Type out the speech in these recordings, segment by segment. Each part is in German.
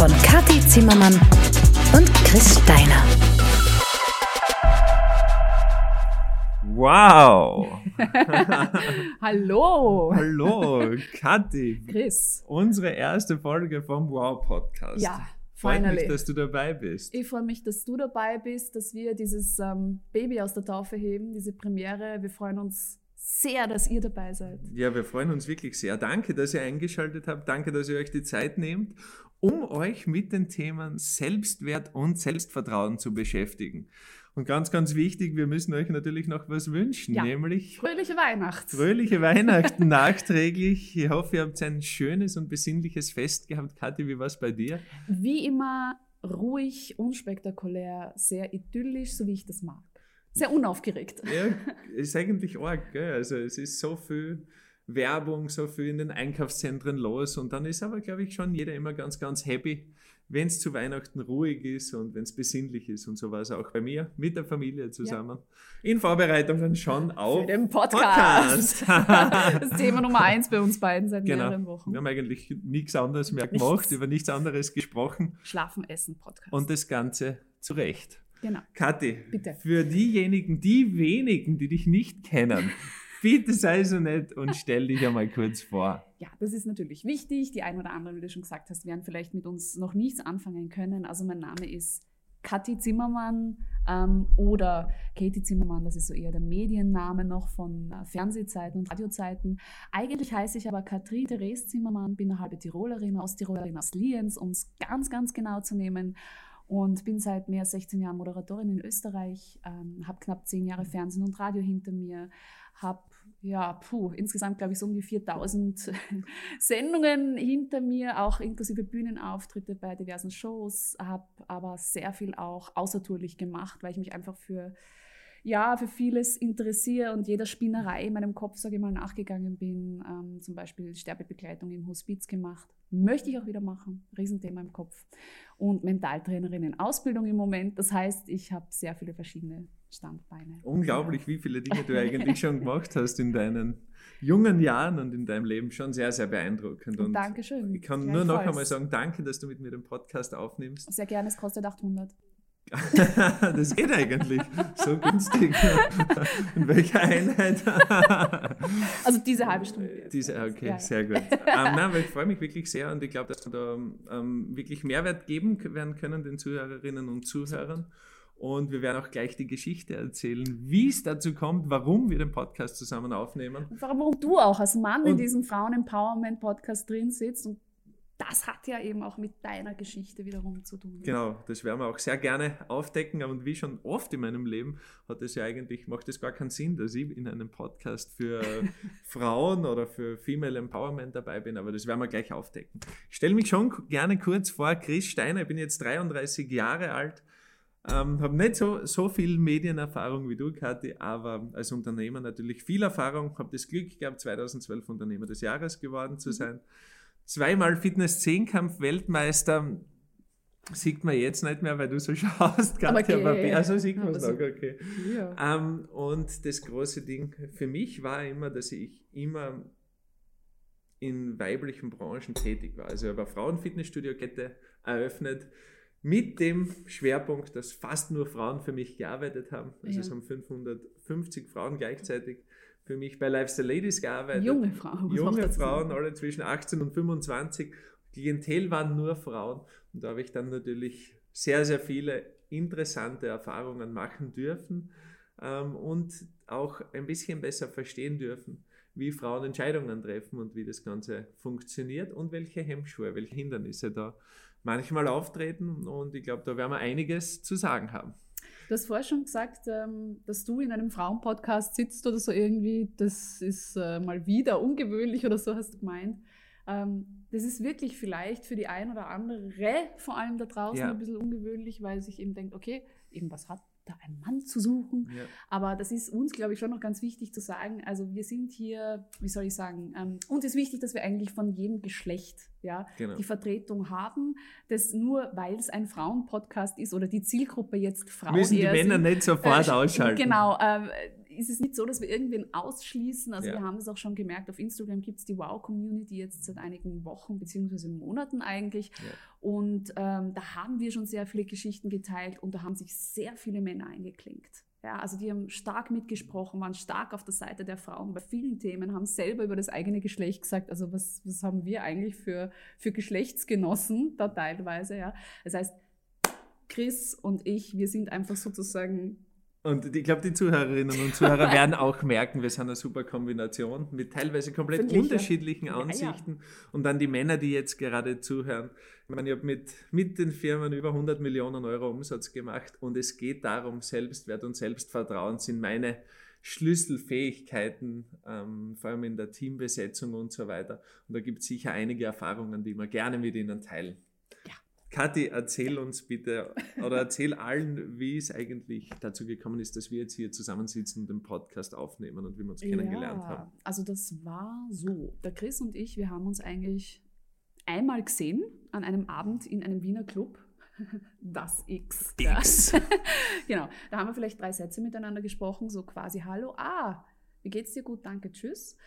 von Kathi Zimmermann und Chris Steiner. Wow! Hallo! Hallo, Kathi. Chris. Unsere erste Folge vom Wow Podcast. Ja, Freut finally. mich, dass du dabei bist. Ich freue mich, dass du dabei bist, dass wir dieses ähm, Baby aus der Taufe heben, diese Premiere. Wir freuen uns sehr, dass ihr dabei seid. Ja, wir freuen uns wirklich sehr. Danke, dass ihr eingeschaltet habt. Danke, dass ihr euch die Zeit nehmt, um euch mit den Themen Selbstwert und Selbstvertrauen zu beschäftigen. Und ganz, ganz wichtig, wir müssen euch natürlich noch was wünschen, Ja. nämlich Fröhliche Weihnachten. fröhliche Weihnachten nachträglich. Ich hoffe, ihr habt ein schönes und besinnliches Fest gehabt. Kathi, wie war es bei dir? Wie immer ruhig, unspektakulär, sehr idyllisch, so wie ich das mag. Sehr unaufgeregt. Ja, ist eigentlich arg, gell? Also es ist so viel Werbung, so viel in den Einkaufszentren los und dann ist aber, glaube ich, schon jeder immer ganz, ganz happy, wenn es zu Weihnachten ruhig ist und wenn es besinnlich ist und so war es auch bei mir mit der Familie zusammen. In Vorbereitung dann schon auf Für den Podcast. Podcast. Das Thema Nummer eins bei uns beiden seit mehreren genau. Wochen. Wir haben eigentlich nichts anderes mehr Nichts. gemacht, über nichts anderes gesprochen Schlafen, Essen, Podcast. und das Ganze zurecht. genau. Kathi, Bitte. für diejenigen, die wenigen, die dich nicht kennen, bitte sei so nett und stell dich einmal kurz vor. Ja, das ist natürlich wichtig. Die ein oder anderen, wie du schon gesagt hast, werden vielleicht mit uns noch nichts anfangen können. Also mein Name ist Kathi Zimmermann ähm, oder Katie Zimmermann, das ist so eher der Medienname noch von äh, Fernsehzeiten und Radiozeiten. Eigentlich heiße ich aber Katrin Therese Zimmermann, bin eine halbe Tirolerin, Osttirolerin aus Lienz, um es ganz, ganz genau zu nehmen. Und bin seit mehr als 16 Jahren Moderatorin in Österreich, ähm, habe knapp 10 Jahre Fernsehen und Radio hinter mir, habe ja, puh, insgesamt glaube ich so um die 4000 Sendungen hinter mir, auch inklusive Bühnenauftritte bei diversen Shows, habe aber sehr viel auch außertourlich gemacht, weil ich mich einfach für ja, für vieles interessiere und jeder Spinnerei in meinem Kopf, sage ich mal, nachgegangen bin. Ähm, zum Beispiel Sterbebegleitung im Hospiz gemacht. Möchte ich auch wieder machen. Riesenthema im Kopf. Und Mentaltrainerin in Ausbildung im Moment. Das heißt, ich habe sehr viele verschiedene Standbeine. Unglaublich, wie viele Dinge du eigentlich schon gemacht hast in deinen jungen Jahren und in deinem Leben. Schon sehr, sehr beeindruckend. Und Dankeschön. Ich kann nur noch einmal sagen, danke, dass du mit mir den Podcast aufnimmst. Sehr gerne, es kostet 800. das geht eigentlich so günstig. In welcher Einheit? Also diese halbe Stunde. Diese, okay, Ja, ja. sehr gut. ähm, nein, ich freue mich wirklich sehr und ich glaube, dass wir da ähm, wirklich Mehrwert geben werden können den Zuhörerinnen und Zuhörern. Und wir werden auch gleich die Geschichte erzählen, wie es dazu kommt, warum wir den Podcast zusammen aufnehmen. Und warum du auch als Mann in Und- diesem Frauen-Empowerment-Podcast drin sitzt. Und das hat ja eben auch mit deiner Geschichte wiederum zu tun. Genau, das werden wir auch sehr gerne aufdecken. Und wie schon oft in meinem Leben hat es ja eigentlich, macht es gar keinen Sinn, dass ich in einem Podcast für Frauen oder für Female Empowerment dabei bin, aber das werden wir gleich aufdecken. Ich stelle mich schon gerne kurz vor, Chris Steiner, ich bin jetzt 33 Jahre alt, ähm, habe nicht so, so viel Medienerfahrung wie du, Kathi, aber als Unternehmer natürlich viel Erfahrung, habe das Glück gehabt, 2012 Unternehmer des Jahres geworden zu sein. Zweimal Fitness-Zehnkampf-Weltmeister, Sieht man jetzt nicht mehr, weil du so schaust, Aber Katja, aber okay. also sieht man es Aber noch, okay. Ja. Ähm, und das große Ding für mich war immer, dass ich immer in weiblichen Branchen tätig war. Also ich habe eine Frauenfitnessstudio-Kette eröffnet mit dem Schwerpunkt, dass fast nur Frauen für mich gearbeitet haben. Also Ja. es haben 550 Frauen gleichzeitig für mich bei Lifestyle Ladies gearbeitet. Junge Frauen. Junge Frauen, alle zwischen 18 und 25. Klientel waren nur Frauen. Und da habe ich dann natürlich sehr, sehr viele interessante Erfahrungen machen dürfen ähm, und auch ein bisschen besser verstehen dürfen, wie Frauen Entscheidungen treffen und wie das Ganze funktioniert und welche Hemmschuhe, welche Hindernisse da manchmal auftreten. Und ich glaube, da werden wir einiges zu sagen haben. Du hast vorher schon gesagt, ähm, dass du in einem Frauenpodcast sitzt oder so irgendwie. Das ist äh, mal wieder ungewöhnlich oder so hast du gemeint. Ähm, das ist wirklich vielleicht für die ein oder andere, vor allem da draußen, Ja. ein bisschen ungewöhnlich, weil sich eben denkt, okay, irgendwas hat da ein Mann zu suchen. Ja. Aber das ist uns, glaube ich, schon noch ganz wichtig zu sagen. Also wir sind hier, wie soll ich sagen, ähm, uns ist wichtig, dass wir eigentlich von jedem Geschlecht ja, Genau. die Vertretung haben. Das nur, weil es ein Frauenpodcast ist oder die Zielgruppe jetzt Frauen Müssen die Männer sind, nicht sofort äh, ausschalten. Genau, ähm, ist es nicht so, dass wir irgendwen ausschließen. Also Ja. wir haben das auch schon gemerkt, auf Instagram gibt es die Wow-Community jetzt seit einigen Wochen beziehungsweise Monaten eigentlich. Ja. Und ähm, da haben wir schon sehr viele Geschichten geteilt und da haben sich sehr viele Männer eingeklinkt. Ja, also die haben stark mitgesprochen, waren stark auf der Seite der Frauen bei vielen Themen, haben selber über das eigene Geschlecht gesagt, also was, was haben wir eigentlich für, für Geschlechtsgenossen da teilweise, ja. Das heißt, Chris und ich, wir sind einfach sozusagen Und ich glaube, die Zuhörerinnen und Zuhörer werden auch merken, wir sind eine super Kombination mit teilweise komplett Finde ich, ja. unterschiedlichen Ja, ja. Ansichten. Und dann die Männer, die jetzt gerade zuhören. Ich meine, ich habe mit, mit den Firmen über 100 Millionen Euro Umsatz gemacht und es geht darum, Selbstwert und Selbstvertrauen sind meine Schlüsselfähigkeiten, ähm, vor allem in der Teambesetzung und so weiter. Und da gibt es sicher einige Erfahrungen, die wir gerne mit Ihnen teilen. Ja. Kathi, erzähl uns bitte oder erzähl allen, wie es eigentlich dazu gekommen ist, dass wir jetzt hier zusammensitzen und den Podcast aufnehmen und wie wir uns kennengelernt ja, haben. Also das war so. Der Chris und ich, wir haben uns eigentlich einmal gesehen an einem Abend in einem Wiener Club. Das X. X. Ja. genau. Da haben wir vielleicht drei Sätze miteinander gesprochen, so quasi Hallo, ah, wie geht's dir gut, danke, tschüss.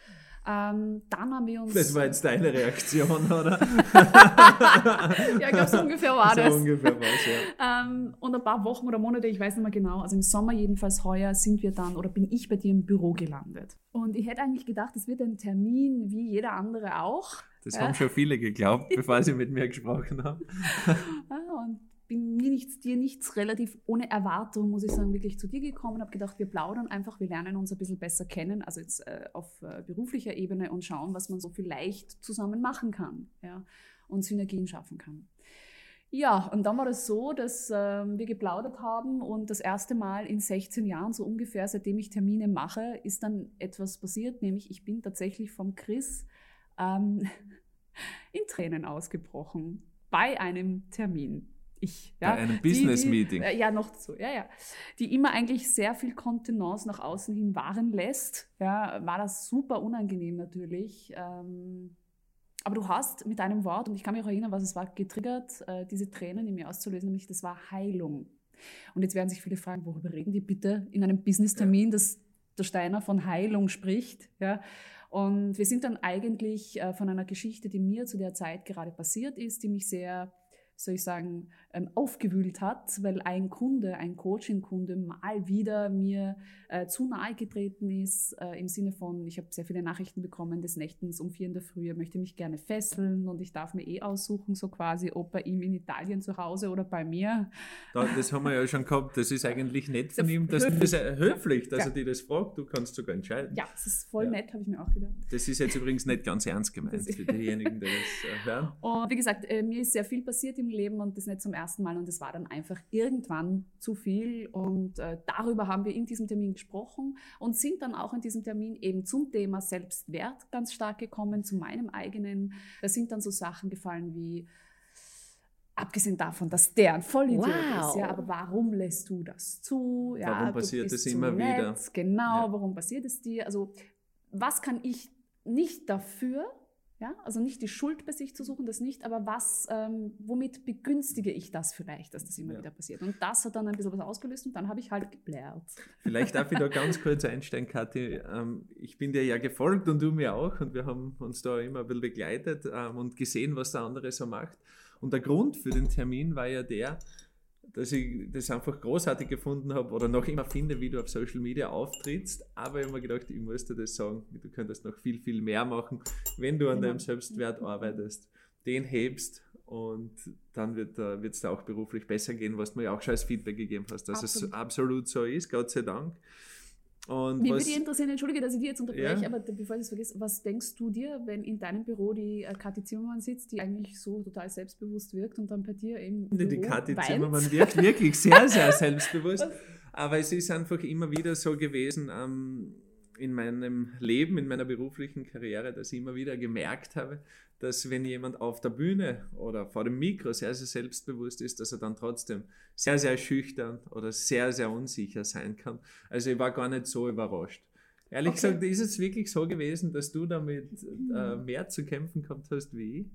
Ähm, dann haben wir uns. Das war jetzt deine Reaktion, oder? ja, ich glaube, so ungefähr war so das. ungefähr was, ja. Ähm, und ein paar Wochen oder Monate, ich weiß nicht mehr genau, also im Sommer jedenfalls heuer sind wir dann oder bin ich bei dir im Büro gelandet. Und ich hätte eigentlich gedacht, es wird ein Termin wie jeder andere auch. Das Ja. haben schon viele geglaubt, bevor sie mit mir gesprochen haben. Ah, und bin mir nichts, dir nichts relativ ohne Erwartung, muss ich sagen, wirklich zu dir gekommen, habe gedacht, wir plaudern einfach, wir lernen uns ein bisschen besser kennen, also jetzt äh, auf äh, beruflicher Ebene und schauen, was man so vielleicht zusammen machen kann ja, und Synergien schaffen kann. Ja, und dann war das so, dass ähm, wir geplaudert haben und das erste Mal in 16 Jahren, so ungefähr, seitdem ich Termine mache, ist dann etwas passiert, nämlich ich bin tatsächlich vom Chris ähm, in Tränen ausgebrochen bei einem Termin. Ich, ja, Bei einem Business-Meeting. Äh, ja, noch dazu, ja, ja. Die immer eigentlich sehr viel Kontenance nach außen hin wahren lässt. Ja, war das super unangenehm natürlich. Ähm, aber du hast mit deinem Wort, und ich kann mich auch erinnern, was es war, getriggert, äh, diese Tränen in mir auszulösen, nämlich das war Heilung. Und jetzt werden sich viele fragen, worüber reden die bitte in einem Business-Termin, dass der Steiner von Heilung spricht. Ja? Und wir sind dann eigentlich äh, von einer Geschichte, die mir zu der Zeit gerade passiert ist, die mich sehr, soll ich sagen, ähm, aufgewühlt hat, weil ein Kunde, ein Coaching-Kunde mal wieder mir äh, zu nahe getreten ist, äh, im Sinne von, ich habe sehr viele Nachrichten bekommen des Nächtens um vier in der Früh, er möchte mich gerne fesseln und ich darf mir eh aussuchen, so quasi, ob bei ihm in Italien zu Hause oder bei mir. Da, das haben wir ja schon gehabt. Das ist eigentlich nett von ihm, dass höflich. das äh, höflich, dass Ja. er dir das fragt. Du kannst sogar entscheiden. Ja, das ist voll Ja. nett, habe ich mir auch gedacht. Das ist jetzt übrigens nicht ganz ernst gemeint für diejenigen, die das äh, hören. Und wie gesagt, äh, mir ist sehr viel passiert im Leben und das nicht zum ersten Mal und es war dann einfach irgendwann zu viel und äh, darüber haben wir in diesem Termin gesprochen und sind dann auch in diesem Termin eben zum Thema Selbstwert ganz stark gekommen, zu meinem eigenen. Da sind dann so Sachen gefallen wie, abgesehen davon, dass der ein Vollidiot Wow. ist, ja, aber warum lässt du das zu? Ja, Warum passiert zu immer nett. wieder? Genau, Ja. warum passiert es dir? Also was kann ich nicht dafür, ja, also nicht die Schuld bei sich zu suchen, das nicht, aber was, ähm, womit begünstige ich das vielleicht, dass das immer Ja. wieder passiert? Und das hat dann ein bisschen was ausgelöst und dann habe ich halt geblärt. Vielleicht darf ich da ganz kurz einsteigen, Kathi. Ähm, ich bin dir ja gefolgt und du mir auch und wir haben uns da immer ein bisschen begleitet ähm, und gesehen, was der andere so macht. Und der Grund für den Termin war ja der, dass ich das einfach großartig gefunden habe oder noch immer finde, wie du auf Social Media auftrittst. Aber ich habe mir gedacht, ich muss dir das sagen, du könntest noch viel, viel mehr machen, wenn du an Genau. deinem Selbstwert arbeitest, den hebst und dann wird es da auch beruflich besser gehen, was du mir ja auch schon als Feedback gegeben hast, dass es Absolut. absolut so ist, Gott sei Dank. Und Mich würde interessieren, entschuldige, dass ich dir jetzt unterbreche, Ja. aber bevor ich es vergesse, was denkst du dir, wenn in deinem Büro die äh, Kathi Zimmermann sitzt, die eigentlich so total selbstbewusst wirkt und dann bei dir im die Büro Kathi weint? Zimmermann wirkt wirklich sehr, sehr selbstbewusst. Aber es ist einfach immer wieder so gewesen ähm, in meinem Leben, in meiner beruflichen Karriere, dass ich immer wieder gemerkt habe, dass wenn jemand auf der Bühne oder vor dem Mikro sehr, sehr selbstbewusst ist, dass er dann trotzdem sehr, sehr schüchtern oder sehr, sehr unsicher sein kann. Also ich war gar nicht so überrascht. Ehrlich Okay. gesagt, ist es wirklich so gewesen, dass du damit äh, Mhm. mehr zu kämpfen gehabt hast wie ich?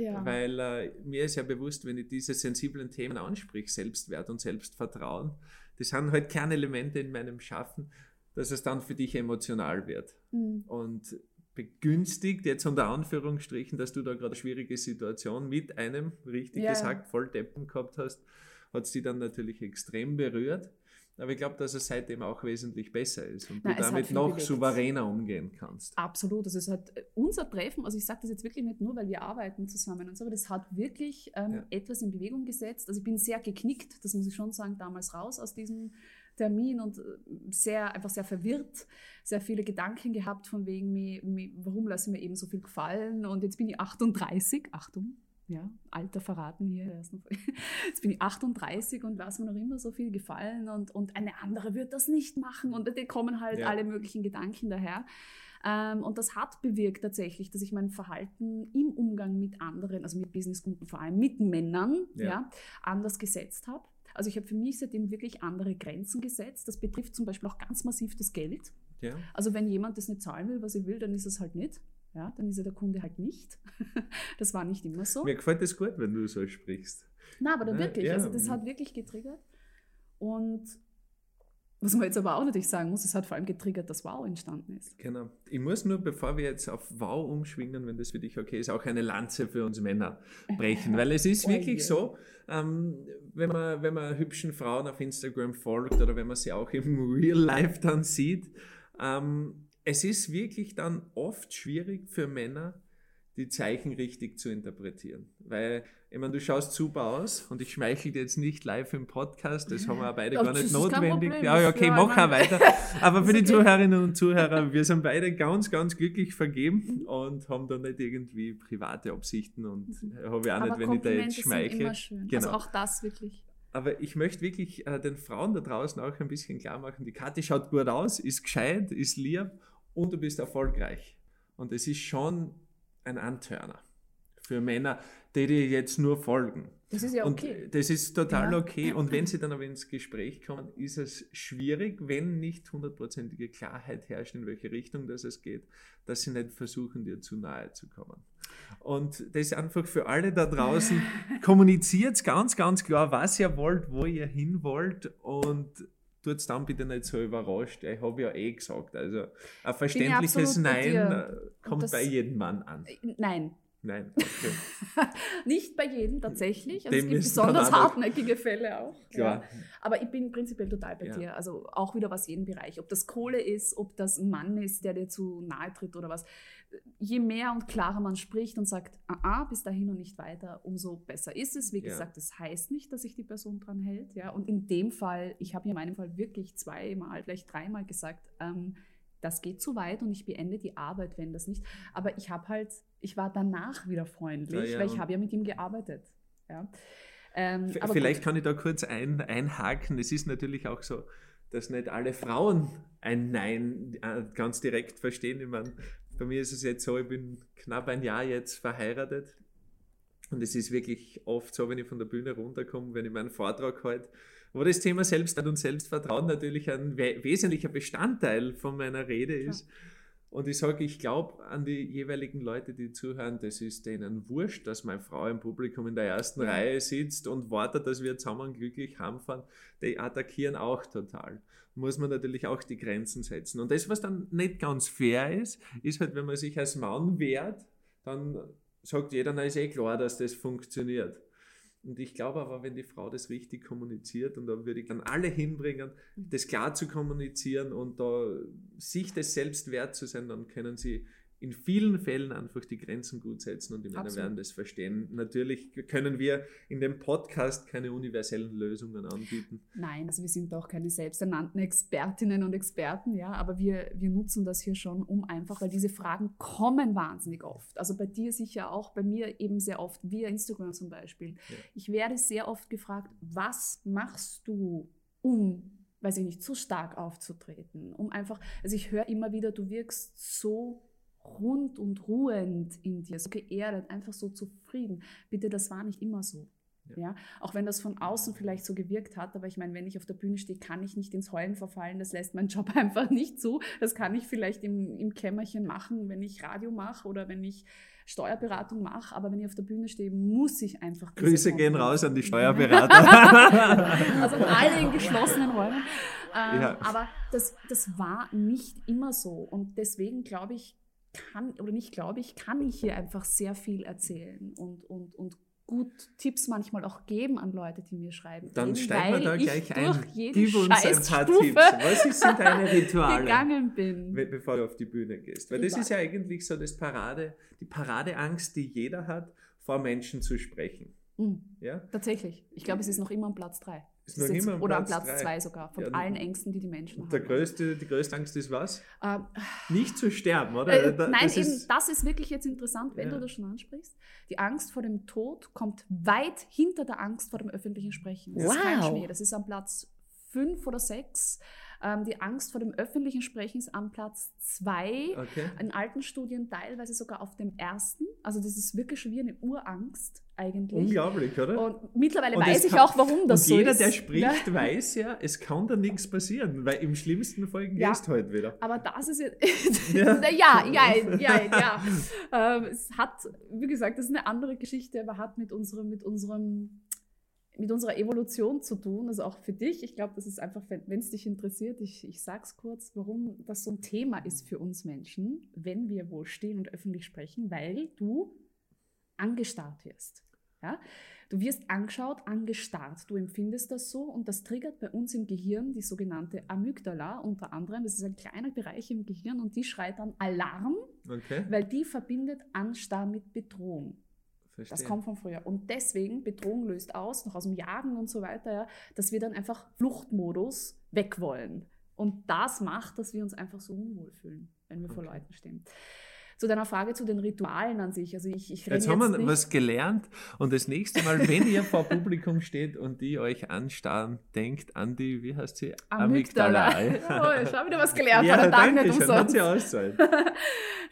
Ja. Weil äh, mir ist ja bewusst, wenn ich diese sensiblen Themen ansprich, Selbstwert und Selbstvertrauen, das sind halt Kernelemente in meinem Schaffen, dass es dann für dich emotional wird. Mhm. Und begünstigt, jetzt unter Anführungsstrichen, dass du da gerade eine schwierige Situation mit einem, richtig Ja, gesagt, Volldeppen gehabt hast, hat es die dann natürlich extrem berührt. Aber ich glaube, dass es seitdem auch wesentlich besser ist und Nein, du damit noch bewegt. souveräner umgehen kannst. Absolut. Also es hat äh, unser Treffen, also ich sage das jetzt wirklich nicht nur, weil wir arbeiten zusammen und so, aber das hat wirklich ähm, Ja. etwas in Bewegung gesetzt. Also ich bin sehr geknickt, das muss ich schon sagen, damals raus aus diesem Termin und äh, sehr, einfach sehr verwirrt, sehr viele Gedanken gehabt von wegen, mir, mir, warum lasse ich mir eben so viel gefallen und jetzt bin ich 38, Achtung, ja, Alter verraten hier. Jetzt bin ich 38 und lasse mir noch immer so viel gefallen und, und eine andere wird das nicht machen und da kommen halt Ja. alle möglichen Gedanken daher. Ähm, und das hat bewirkt tatsächlich, dass ich mein Verhalten im Umgang mit anderen, also mit Businesskunden, vor allem mit Männern, Ja. ja. anders gesetzt habe. Also ich habe für mich seitdem wirklich andere Grenzen gesetzt. Das betrifft zum Beispiel auch ganz massiv das Geld. Ja? Also wenn jemand das nicht zahlen will, was er will, dann ist es halt nicht. Ja, dann ist er der Kunde halt nicht. Das war nicht immer so. Mir gefällt es gut, wenn du so sprichst. Na, aber da wirklich. ja. Also das hat wirklich getriggert. Und was man jetzt aber auch natürlich sagen muss, es hat vor allem getriggert, dass Wow entstanden ist. Genau. Ich muss nur, bevor wir jetzt auf Wow umschwingen, wenn das für dich okay ist, auch eine Lanze für uns Männer brechen. Weil es ist Oh wirklich so, ähm, wenn, man, wenn man hübschen Frauen auf Instagram folgt oder wenn man sie auch im Real Life dann sieht, ähm, es ist wirklich dann oft schwierig für Männer, die Zeichen richtig zu interpretieren. Weil, ich meine, du schaust super aus und ich schmeichel dir jetzt nicht live im Podcast, das haben wir beide Ja, gar nicht notwendig. Ja, okay, Ja, mach auch weiter. Aber für die okay. Zuhörerinnen und Zuhörer, wir sind beide ganz, ganz glücklich vergeben und haben da nicht irgendwie private Absichten und habe ich auch nicht, wenn ich da jetzt schmeichle. schön. Genau. Also auch das wirklich. Aber ich möchte wirklich äh, den Frauen da draußen auch ein bisschen klar machen, die Kathi schaut gut aus, ist gescheit, ist lieb und du bist erfolgreich. Und es ist schon ein Antörner für Männer, die dir jetzt nur folgen. Das ist ja Und okay. das ist total Ja. okay. Und wenn sie dann aber ins Gespräch kommen, ist es schwierig, wenn nicht hundertprozentige Klarheit herrscht, in welche Richtung das es geht, dass sie nicht versuchen, dir zu nahe zu kommen. Und das ist einfach für alle da draußen, kommuniziert ganz, ganz klar, was ihr wollt, wo ihr hin wollt und tut es dann bitte nicht so überrascht. Ich habe ja eh gesagt. Also ein verständliches Nein äh, kommt bei jedem Mann an. Nein, Nein, okay. nicht bei jedem tatsächlich. Also es gibt besonders hartnäckige Fälle auch. Klar. Ja. Aber ich bin prinzipiell total bei Ja. dir. Also auch wieder was jeden Bereich. Ob das Kohle ist, ob das ein Mann ist, der dir zu nahe tritt oder was. Je mehr und klarer man spricht und sagt, ah, ah, bis dahin und nicht weiter, umso besser ist es. Wie Ja. gesagt, das heißt nicht, dass sich die Person dran hält. Ja? Und in dem Fall, ich habe hier in meinem Fall wirklich zweimal, vielleicht dreimal gesagt, ähm, das geht zu weit und ich beende die Arbeit, wenn das nicht. Aber ich habe halt, ich war danach wieder freundlich, Ja, ja, weil ich habe ja mit ihm gearbeitet. Ja. Ähm, Vielleicht gut. kann ich da kurz ein, einhaken. Es ist natürlich auch so, dass nicht alle Frauen ein Nein äh, ganz direkt verstehen. Ich meine, bei mir ist es jetzt so, ich bin knapp ein Jahr jetzt verheiratet. Und es ist wirklich oft so, wenn ich von der Bühne runterkomme, wenn ich meinen Vortrag halte, wo das Thema Selbstwert und Selbstvertrauen natürlich ein we wesentlicher Bestandteil von meiner Rede ist. Und ich sage, ich glaube an die jeweiligen Leute, die zuhören, das ist denen wurscht, dass meine Frau im Publikum in der ersten Ja. Reihe sitzt und wartet, dass wir zusammen glücklich heimfahren. Die attackieren auch total. Muss man natürlich auch die Grenzen setzen. Und das, was dann nicht ganz fair ist, ist halt, wenn man sich als Mann wehrt, dann sagt jeder, na ist eh klar, dass das funktioniert. Und ich glaube aber, wenn die Frau das richtig kommuniziert, und da würde ich dann alle hinbringen, das klar zu kommunizieren und da sich das selbst wert zu sein, dann können sie in vielen Fällen einfach die Grenzen gut setzen und die Männer Absolut. werden das verstehen. Natürlich können wir in dem Podcast keine universellen Lösungen anbieten. Nein, also wir sind doch keine selbsternannten Expertinnen und Experten, ja, aber wir, wir nutzen das hier schon, um einfach, weil diese Fragen kommen wahnsinnig oft. Also bei dir sicher auch, bei mir eben sehr oft, via Instagram zum Beispiel. Ja. Ich werde sehr oft gefragt, was machst du, um, weiß ich nicht, so stark aufzutreten, um einfach, also ich höre immer wieder, du wirkst so rund und ruhend in dir, so geerdet, einfach so zufrieden. Bitte, das war nicht immer so. Ja. ja. Auch wenn das von außen vielleicht so gewirkt hat, aber ich meine, wenn ich auf der Bühne stehe, kann ich nicht ins Heulen verfallen. Das lässt mein Job einfach nicht zu. Das kann ich vielleicht im, im Kämmerchen machen, wenn ich Radio mache oder wenn ich Steuerberatung mache, aber wenn ich auf der Bühne stehe, muss ich einfach. Grüße gehen raus an die Steuerberater. also alle in geschlossenen Räumen. Ähm, ja. Aber das, das war nicht immer so. Und deswegen glaube ich, kann, oder nicht glaube ich, kann ich hier einfach sehr viel erzählen und, und, und gut Tipps manchmal auch geben an Leute, die mir schreiben. Dann steigen wir da gleich ein. Gib uns ein paar Tipps. Was sind deine Rituale, gegangen bin. bevor du auf die Bühne gehst? Weil das ist ja eigentlich so das Parade, die Paradeangst, die jeder hat, vor Menschen zu sprechen. Mhm. Ja? Tatsächlich. Ich glaube, es ist noch immer am Platz 3. Ist noch immer oder am Platz 2 sogar, von ja, allen Ängsten, die die Menschen haben. Der größte, die größte Angst ist was? Ähm, Nicht zu sterben, oder? Äh, da, nein, das eben, ist, das ist wirklich jetzt interessant, wenn ja. du das schon ansprichst. Die Angst vor dem Tod kommt weit hinter der Angst vor dem öffentlichen Sprechen. Das wow. ist kein Schnee, das ist am Platz 5 oder 6. Ähm, die Angst vor dem öffentlichen Sprechen ist am Platz zwei. Okay. In alten Studien teilweise sogar auf dem ersten. Also das ist wirklich schon wie eine Urangst eigentlich. Unglaublich, oder? Und mittlerweile und weiß ich kann, auch, warum das so jeder, ist. Jeder, der spricht, ja. weiß ja, es kann da nichts passieren, weil im schlimmsten Fall ja. gehst halt wieder. Aber das ist jetzt, ja, ja, ja, ja, ja. ähm, es hat, wie gesagt, das ist eine andere Geschichte, aber hat mit unserem, mit unserem mit unserer Evolution zu tun, also auch für dich. Ich glaube, das ist einfach, wenn es dich interessiert, ich, ich sage es kurz, warum das so ein Thema ist für uns Menschen, wenn wir wohl stehen und öffentlich sprechen, weil du angestarrt wirst. Ja? Du wirst angeschaut, angestarrt, du empfindest das so und das triggert bei uns im Gehirn die sogenannte Amygdala unter anderem. Das ist ein kleiner Bereich im Gehirn und die schreit dann Alarm, okay. weil die verbindet Anstarr mit Bedrohung. Verstehe. Das kommt von früher. Und deswegen, Bedrohung löst aus, noch aus dem Jagen und so weiter, ja, dass wir dann einfach Fluchtmodus weg wollen. Und das macht, dass wir uns einfach so unwohl fühlen, wenn wir okay. vor Leuten stehen zu deiner Frage zu den Ritualen an sich. Also ich, ich jetzt haben wir was gelernt und das nächste Mal, wenn ihr vor Publikum steht und die euch anstarren, denkt an die, wie heißt sie? Amygdala. Amygdala. oh, schau wieder was gelernt. Ja, danke nicht schön, hat sie.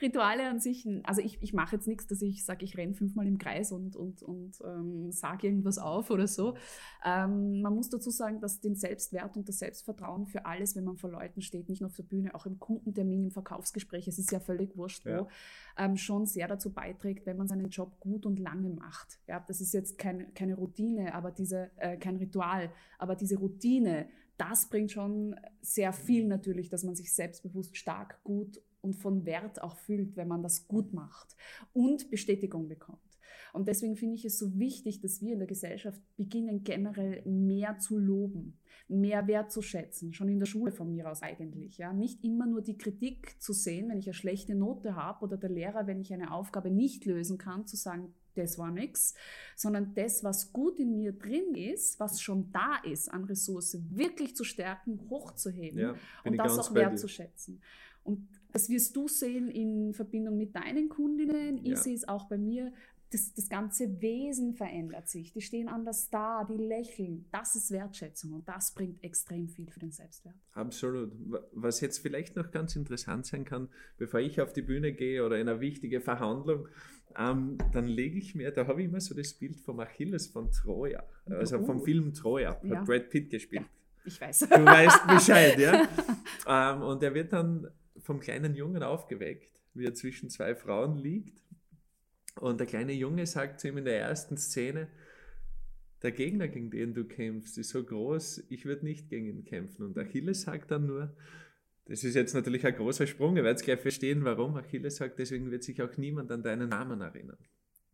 Rituale an sich, also ich, ich mache jetzt nichts, dass ich sage, ich renne fünfmal im Kreis und, und, und ähm, sage irgendwas auf oder so. Ähm, man muss dazu sagen, dass den Selbstwert und das Selbstvertrauen für alles, wenn man vor Leuten steht, nicht nur auf der Bühne, auch im Kundentermin, im Verkaufsgespräch, es ist ja völlig wurscht, ja. wo, ähm, schon sehr dazu beiträgt, wenn man seinen Job gut und lange macht. Ja, das ist jetzt kein, keine Routine, aber diese, äh, kein Ritual, aber diese Routine, das bringt schon sehr viel natürlich, dass man sich selbstbewusst stark, gut und von Wert auch fühlt, wenn man das gut macht und Bestätigung bekommt. Und deswegen finde ich es so wichtig, dass wir in der Gesellschaft beginnen, generell mehr zu loben, mehr wertzuschätzen, schon in der Schule von mir aus eigentlich. Ja? Nicht immer nur die Kritik zu sehen, wenn ich eine schlechte Note habe oder der Lehrer, wenn ich eine Aufgabe nicht lösen kann, zu sagen, das war nichts, sondern das, was gut in mir drin ist, was schon da ist an Ressource, wirklich zu stärken, hochzuheben ja, und das auch wertzuschätzen. Und das wirst du sehen in Verbindung mit deinen Kundinnen. Ich ja. sehe es auch bei mir das, das ganze Wesen verändert sich. Die stehen anders da, die lächeln. Das ist Wertschätzung und das bringt extrem viel für den Selbstwert. Absolut. Was jetzt vielleicht noch ganz interessant sein kann, bevor ich auf die Bühne gehe oder in eine wichtige Verhandlung, ähm, dann lege ich mir, da habe ich immer so das Bild vom Achilles von Troja, also uh. vom Film Troja, hat ja. Brad Pitt gespielt. Ja, ich weiß. Du weißt Bescheid, ja. ähm, und er wird dann vom kleinen Jungen aufgeweckt, wie er zwischen zwei Frauen liegt und der kleine Junge sagt zu ihm in der ersten Szene, der Gegner, gegen den du kämpfst, ist so groß, ich würde nicht gegen ihn kämpfen. Und Achilles sagt dann nur, das ist jetzt natürlich ein großer Sprung, ihr werdet gleich verstehen, warum. Achilles sagt, deswegen wird sich auch niemand an deinen Namen erinnern.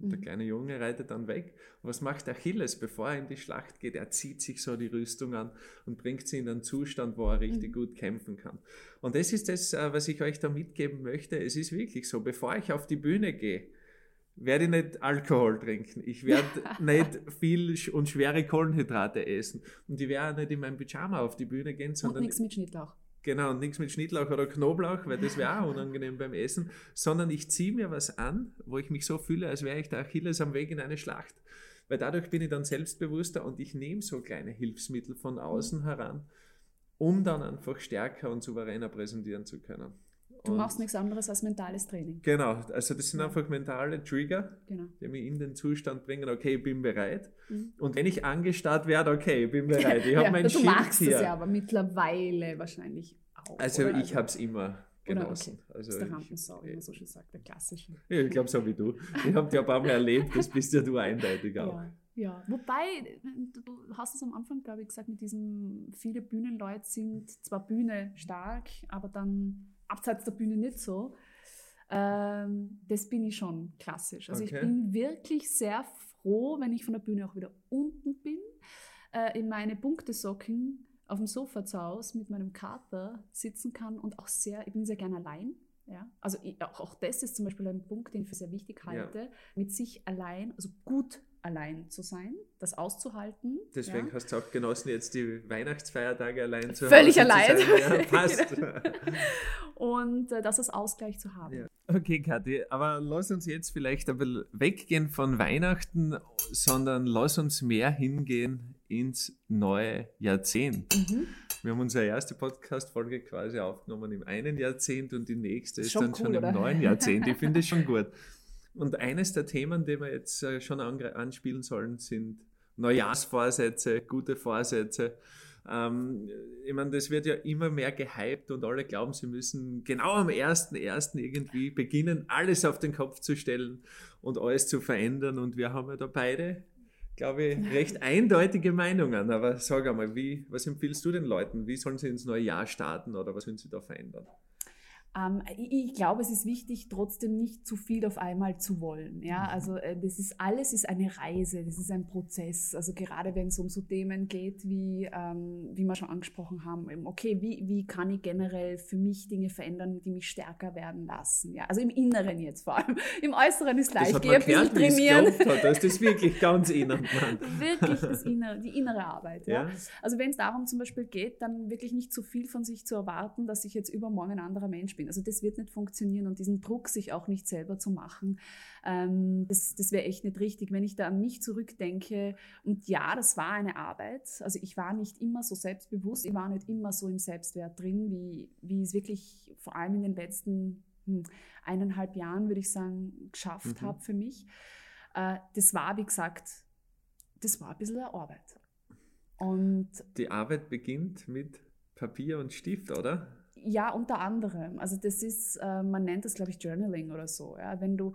Und der mhm. kleine Junge reitet dann weg. Und was macht Achilles, bevor er in die Schlacht geht? Er zieht sich so die Rüstung an und bringt sie in einen Zustand, wo er richtig mhm. gut kämpfen kann. Und das ist das, äh, was ich euch da mitgeben möchte. Es ist wirklich so, bevor ich auf die Bühne gehe, werde ich nicht Alkohol trinken. Ich werde nicht viel und schwere Kohlenhydrate essen. Und ich werde nicht in meinem Pyjama auf die Bühne gehen, sondern. Und nichts mit Schnittlauch. Genau, und nichts mit Schnittlauch oder Knoblauch, weil das wäre auch unangenehm beim Essen, sondern ich ziehe mir was an, wo ich mich so fühle, als wäre ich der Achilles am Weg in eine Schlacht. Weil dadurch bin ich dann selbstbewusster und ich nehme so kleine Hilfsmittel von außen heran, um dann einfach stärker und souveräner präsentieren zu können. Du Und- machst nichts anderes als mentales Training. Genau, also das sind Ja. einfach mentale Trigger, Genau. die mich in den Zustand bringen, okay, ich bin bereit. Mhm. Und wenn ich angestarrt werde, okay, ich bin bereit. Ich habe Ja, mein du Schild magst hier. es ja, aber mittlerweile wahrscheinlich auch. Also oder? ich habe es immer genossen. okay. Also Das ist der ich- Rampensau, wie man so schön sagt, der klassische. Ja, ich glaube so wie du. Ich habe dich ein paar Mal erlebt, das bist ja du eindeutig auch. Ja, ja. Wobei, du du hast es am Anfang, glaube ich, gesagt, mit diesem, viele Bühnenleute sind zwar Bühne stark, aber dann abseits der Bühne nicht so. Ähm, das bin ich schon klassisch. Also Okay. ich bin wirklich sehr froh, wenn ich von der Bühne auch wieder unten bin, äh, in meine Punktesocken auf dem Sofa zu Hause mit meinem Kater sitzen kann und auch sehr, ich bin sehr gerne allein. Ja? Also ich, auch, auch das ist zum Beispiel ein Punkt, den ich für sehr wichtig Ja. halte, mit sich allein, also gut allein zu sein, das auszuhalten. Deswegen ja? hast du auch genossen, jetzt die Weihnachtsfeiertage allein zu Völlig Hause allein. Zu sein. Ja, passt. Und äh, das als Ausgleich zu haben. Ja. Okay, Kathi, aber lass uns jetzt vielleicht ein bisschen weggehen von Weihnachten, sondern lass uns mehr hingehen ins neue Jahrzehnt. Mhm. Wir haben unsere erste Podcast-Folge quasi aufgenommen im einen Jahrzehnt und die nächste ist Schon dann cool, schon im oder? neuen Jahrzehnt. Ich finde es schon gut. Und eines der Themen, die wir jetzt äh, schon anspielen sollen, sind Neujahrsvorsätze, gute Vorsätze. Ähm, ich meine, das wird ja immer mehr gehypt und alle glauben, sie müssen genau am 1.1. irgendwie beginnen, alles auf den Kopf zu stellen und alles zu verändern. Und wir haben ja da beide, glaube ich, recht eindeutige Meinungen. Aber sag einmal, wie, was empfiehlst du den Leuten? Wie sollen sie ins neue Jahr starten oder was sollen sie da verändern? Ähm, ich, ich glaube, es ist wichtig, trotzdem nicht zu viel auf einmal zu wollen. Ja, Mhm. also äh, das ist alles ist eine Reise, das ist ein Prozess. Also gerade wenn es um so Themen geht, wie, ähm, wie wir schon angesprochen haben, eben, okay, wie, wie kann ich generell für mich Dinge verändern, die mich stärker werden lassen? Ja, also im Inneren jetzt vor allem. Im Äußeren ist Das leicht, gehe ein bisschen trainieren. hat. Da ist das wirklich ganz innen, Mann. Wirklich das innere, die innere Arbeit. Ja? Ja? Also wenn es darum zum Beispiel geht, dann wirklich nicht zu viel von sich zu erwarten, dass ich jetzt übermorgen ein anderer Mensch bin. Also das wird nicht funktionieren und diesen Druck, sich auch nicht selber zu machen, ähm, das, das wäre echt nicht richtig. Wenn ich da an mich zurückdenke, und ja, das war eine Arbeit. Also ich war nicht immer so selbstbewusst, ich war nicht immer so im Selbstwert drin, wie, wie es wirklich vor allem in den letzten hm, eineinhalb Jahren, würde ich sagen, geschafft Mhm. habe für mich. Äh, das war, wie gesagt, das war ein bisschen eine Arbeit. Und Die Arbeit beginnt mit Papier und Stift, oder? Ja, unter anderem. Also das ist, äh, man nennt das, glaube ich, Journaling oder so. Ja? Wenn du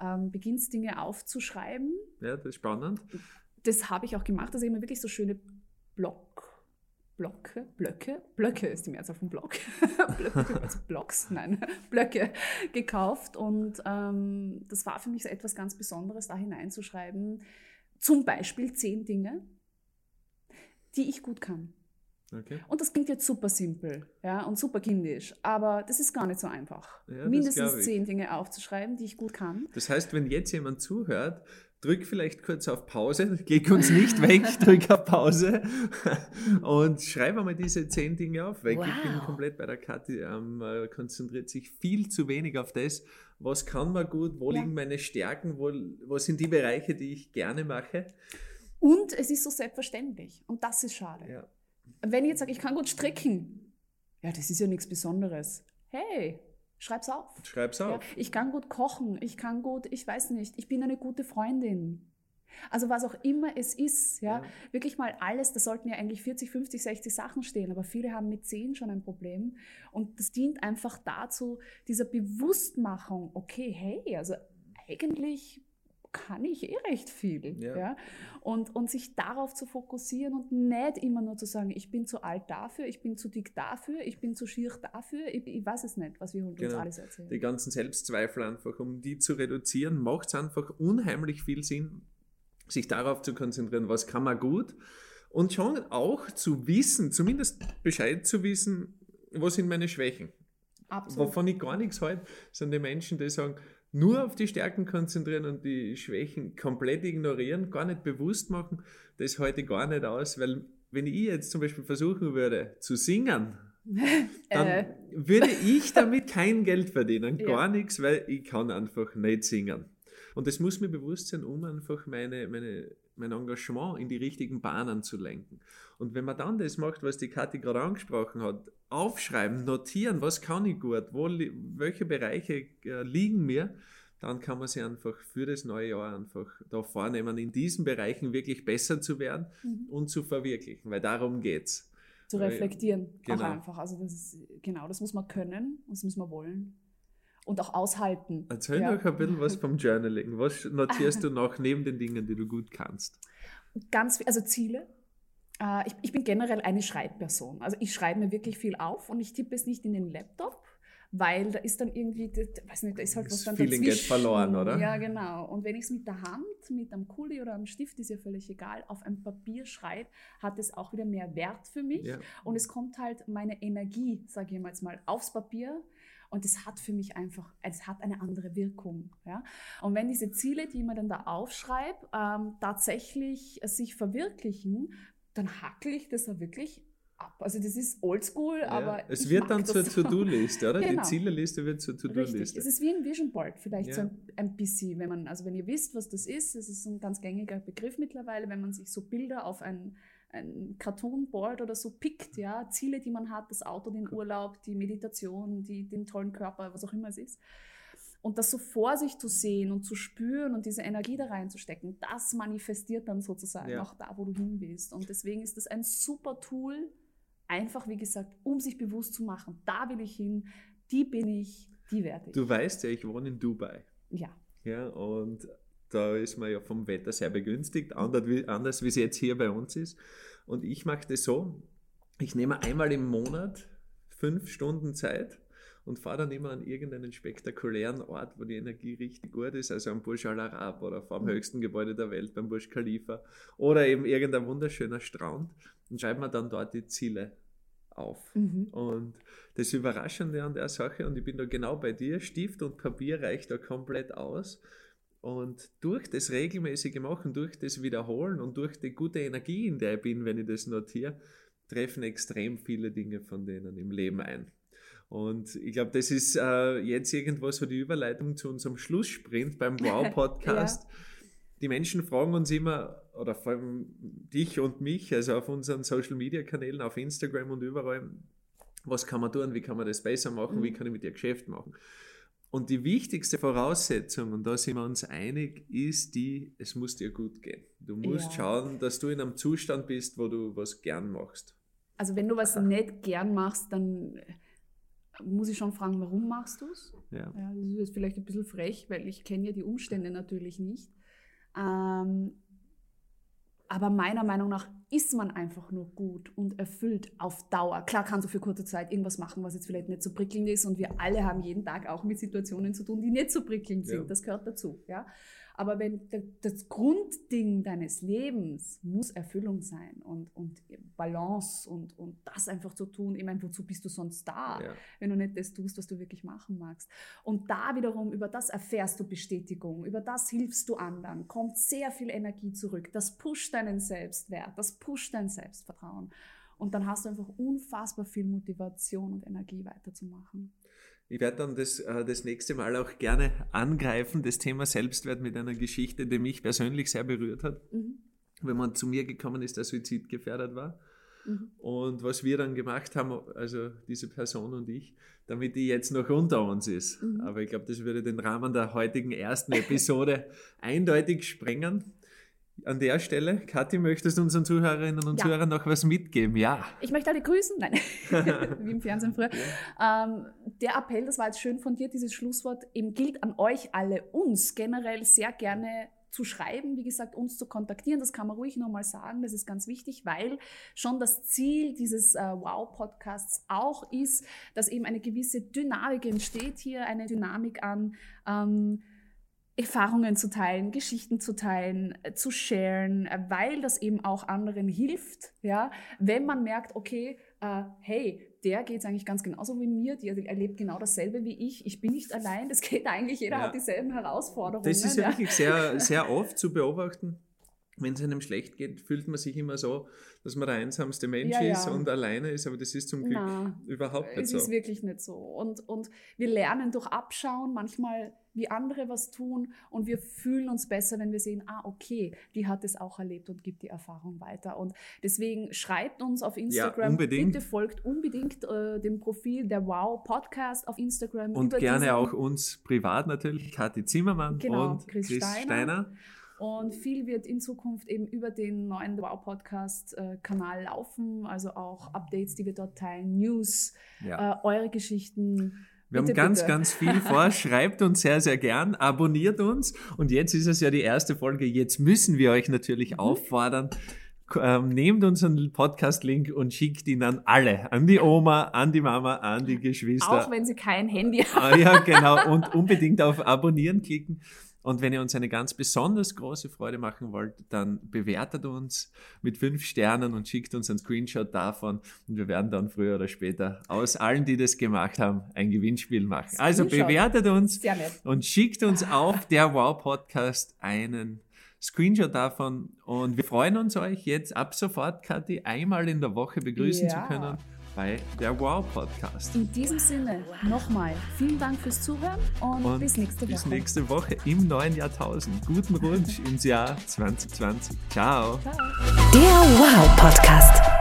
ähm, beginnst, Dinge aufzuschreiben, Ja, das ist spannend. das habe ich auch gemacht. Also ich habe mir wirklich so schöne Block, Blocke, Blöcke, Blöcke ist die Mehrzahl von Block, Blöcke, also Blocks, nein, Blöcke gekauft und ähm, das war für mich so etwas ganz Besonderes, da hineinzuschreiben, zum Beispiel zehn Dinge, die ich gut kann. Okay. Und das klingt jetzt super simpel ja, und super kindisch, aber das ist gar nicht so einfach. Ja, Mindestens zehn Dinge aufzuschreiben, die ich gut kann. Das heißt, wenn jetzt jemand zuhört, drück vielleicht kurz auf Pause, geh uns nicht weg, drück auf Pause und schreib einmal diese zehn Dinge auf, weil ich bin Wow. komplett bei der Kathi, ähm, äh, konzentriert sich viel zu wenig auf das, was kann man gut, wo Ja. liegen meine Stärken, wo, wo sind die Bereiche, die ich gerne mache. Und es ist so selbstverständlich und das ist schade. Ja. Wenn ich jetzt sage, ich kann gut stricken, ja, das ist ja nichts Besonderes. Hey, schreib's auf. Schreib's Ja, auf. ich kann gut kochen, ich kann gut, ich weiß nicht, ich bin eine gute Freundin. Also was auch immer es ist, ja, Ja. wirklich mal alles, da sollten ja eigentlich 40, 50, 60 Sachen stehen, aber viele haben mit 10 schon ein Problem und das dient einfach dazu, dieser Bewusstmachung, okay, hey, also eigentlich kann ich eh recht viel, Ja. ja, Und, und sich darauf zu fokussieren und nicht immer nur zu sagen, ich bin zu alt dafür, ich bin zu dick dafür, ich bin zu schier dafür, ich, ich weiß es nicht, was wir uns Genau. alles erzählen. die ganzen Selbstzweifel einfach, um die zu reduzieren, macht es einfach unheimlich viel Sinn, sich darauf zu konzentrieren, was kann man gut und schon auch zu wissen, zumindest Bescheid zu wissen, was sind meine Schwächen. Absolut. Wovon ich gar nichts halte, sind die Menschen, die sagen, nur auf die Stärken konzentrieren und die Schwächen komplett ignorieren, gar nicht bewusst machen, das halte ich gar nicht aus, weil wenn ich jetzt zum Beispiel versuchen würde zu singen, dann Äh. würde ich damit kein Geld verdienen, Ja. gar nichts, weil ich kann einfach nicht singen. Und das muss mir bewusst sein, um einfach meine, meine mein Engagement in die richtigen Bahnen zu lenken. Und wenn man dann das macht, was die Kathi gerade angesprochen hat, aufschreiben, notieren, was kann ich gut, wo, welche Bereiche äh, liegen mir, dann kann man sich einfach für das neue Jahr einfach da vornehmen, in diesen Bereichen wirklich besser zu werden mhm. und zu verwirklichen, weil darum geht es. Zu reflektieren, genau. auch einfach. Also das ist, genau, das muss man können, das muss man wollen und auch aushalten. Erzähl ja. noch ein bisschen was vom Journaling. Was notierst du noch neben den Dingen, die du gut kannst? Ganz, also Ziele. Äh, ich, ich bin generell eine Schreibperson. Also ich schreibe mir wirklich viel auf und ich tippe es nicht in den Laptop, weil da ist dann irgendwie, weiß nicht, da ist halt was dann Feeling dazwischen. geht verloren, oder? Ja, genau. Und wenn ich es mit der Hand, mit einem Kuli oder einem Stift, ist ja völlig egal, auf einem Papier schreibe, hat es auch wieder mehr Wert für mich. Ja. Und es kommt halt meine Energie, sage ich jetzt mal, aufs Papier. Und es hat für mich einfach, es hat eine andere Wirkung. Ja? Und wenn diese Ziele, die man dann da aufschreibt, ähm, tatsächlich sich verwirklichen, dann hackel ich das auch wirklich ab. Also das ist oldschool, ja, aber. Es wird dann zur To-Do-Liste, oder? Genau. Die Zieleliste wird zur To-Do-Liste. Es ist wie ein Vision Board, vielleicht ja. so ein, ein, bisschen, wenn man, also wenn ihr wisst, was das ist, es ist ein ganz gängiger Begriff mittlerweile, wenn man sich so Bilder auf ein, ein Cartoonboard oder so pickt, ja, Ziele, die man hat, das Auto, den Urlaub, die Meditation, die, den tollen Körper, was auch immer es ist. Und das so vor sich zu sehen und zu spüren und diese Energie da reinzustecken, das manifestiert dann sozusagen ja. auch da, wo du hin willst. Und deswegen ist das ein super Tool, Einfach, wie gesagt, um sich bewusst zu machen, da will ich hin, die bin ich, die werde ich. Du weißt ja, ich wohne in Dubai. Ja. Ja, und da ist man ja vom Wetter sehr begünstigt, anders wie es jetzt hier bei uns ist. Und ich mache das so, ich nehme einmal im Monat fünf Stunden Zeit und fahre dann immer an irgendeinen spektakulären Ort, wo die Energie richtig gut ist, also am Burj Al Arab oder vor dem mhm. höchsten Gebäude der Welt, beim Burj Khalifa oder eben irgendein wunderschöner Strand und schreibe mir dann dort die Ziele auf. Mhm. Und das Überraschende an der Sache, und ich bin da genau bei dir, Stift und Papier reicht da komplett aus. Und durch das regelmäßige Machen, durch das Wiederholen und durch die gute Energie, in der ich bin, wenn ich das notiere, treffen extrem viele Dinge von denen im Leben ein. Und ich glaube, das ist äh, jetzt irgendwo so die Überleitung zu unserem Schlusssprint beim Wow-Podcast. ja. Die Menschen fragen uns immer, oder vor allem dich und mich, also auf unseren Social-Media-Kanälen, auf Instagram und überall, was kann man tun, wie kann man das besser machen, mhm. wie kann ich mit dir Geschäft machen. Und die wichtigste Voraussetzung, und da sind wir uns einig, ist die, es muss dir gut gehen. Du musst ja. schauen, dass du in einem Zustand bist, wo du was gern machst. Also wenn du was nicht gern machst, dann muss ich schon fragen, warum machst du es? Ja. ja. Das ist jetzt vielleicht ein bisschen frech, weil ich kenne ja die Umstände natürlich nicht. Ähm, aber meiner Meinung nach ist man einfach nur gut und erfüllt auf Dauer. Klar kannst du für kurze Zeit irgendwas machen, was jetzt vielleicht nicht so prickelnd ist und wir alle haben jeden Tag auch mit Situationen zu tun, die nicht so prickelnd sind. Ja. Das gehört dazu. Ja? Aber wenn das Grundding deines Lebens muss Erfüllung sein und, und Balance und, und das einfach zu tun, ich meine, wozu bist du sonst da, ja. wenn du nicht das tust, was du wirklich machen magst. Und da wiederum, über das erfährst du Bestätigung, über das hilfst du anderen, kommt sehr viel Energie zurück. Das pusht deinen Selbstwert, das pusht dein Selbstvertrauen. Und dann hast du einfach unfassbar viel Motivation und Energie weiterzumachen. Ich werde dann das, äh, das nächste Mal auch gerne angreifen, das Thema Selbstwert mit einer Geschichte, die mich persönlich sehr berührt hat. Mhm. Wenn man zu mir gekommen ist, der suizidgefährdet war. Mhm. Und was wir dann gemacht haben, also diese Person und ich, damit die jetzt noch unter uns ist. Mhm. Aber ich glaube, das würde den Rahmen der heutigen ersten Episode eindeutig sprengen an der Stelle, Kathi, möchtest du unseren Zuhörerinnen und ja. Zuhörern noch was mitgeben? Ja. Ich möchte alle grüßen. Nein, wie im Fernsehen früher. Ja. Ähm, der Appell, das war jetzt schön von dir, dieses Schlusswort, eben gilt an euch alle, uns generell sehr gerne zu schreiben, wie gesagt, uns zu kontaktieren. Das kann man ruhig nochmal sagen, das ist ganz wichtig, weil schon das Ziel dieses äh, Wow-Podcasts auch ist, dass eben eine gewisse Dynamik entsteht hier, eine Dynamik an ähm, Erfahrungen zu teilen, Geschichten zu teilen, äh, zu sharen, äh, weil das eben auch anderen hilft, ja, wenn man merkt, okay, äh, hey, der geht es eigentlich ganz genauso wie mir, die erlebt genau dasselbe wie ich, ich bin nicht allein, das geht eigentlich, jeder ja. hat dieselben Herausforderungen. Das ist ja, ja, wirklich sehr, sehr oft zu beobachten, wenn es einem schlecht geht, fühlt man sich immer so, dass man der einsamste Mensch Ja, ja. ist und alleine ist, aber das ist zum Glück Na, überhaupt nicht es so. ist wirklich nicht so. Und, und wir lernen durch Abschauen manchmal, wie andere was tun und wir fühlen uns besser, wenn wir sehen, ah, okay, die hat es auch erlebt und gibt die Erfahrung weiter. Und deswegen schreibt uns auf Instagram, unbedingt. bitte folgt unbedingt äh, dem Profil der Wow Podcast auf Instagram. Und gerne auch uns privat natürlich, Kathi Zimmermann Genau, und Chris Chris, Steiner. Steiner. Und viel wird in Zukunft eben über den neuen Wow Podcast äh, Kanal laufen, also auch Updates, die wir dort teilen, News, Ja. äh, eure Geschichten. Wir haben Bitte, ganz, bitte. ganz viel vor. Schreibt uns sehr, sehr gern, abonniert uns. Und jetzt ist es ja die erste Folge. Jetzt müssen wir euch natürlich Mhm. auffordern. Ähm, nehmt unseren Podcast-Link und schickt ihn an alle. An die Oma, an die Mama, an die Geschwister. Auch wenn sie kein Handy haben. Ah, ja, genau. Und unbedingt auf Abonnieren klicken. Und wenn ihr uns eine ganz besonders große Freude machen wollt, dann bewertet uns mit fünf Sternen und schickt uns einen Screenshot davon. Und wir werden dann früher oder später aus allen, die das gemacht haben, ein Gewinnspiel machen. Also bewertet uns und schickt uns auf der Wow Podcast einen Screenshot davon. Und wir freuen uns, euch jetzt ab sofort, Kathi, einmal in der Woche begrüßen Ja. zu können bei der Wow Podcast. In diesem Sinne nochmal vielen Dank fürs Zuhören und, Und bis nächste bis Woche. nächste Woche im neuen Jahrtausend. Guten Rutsch ins Jahr 2020. Ciao. Ciao. Der Wow Podcast.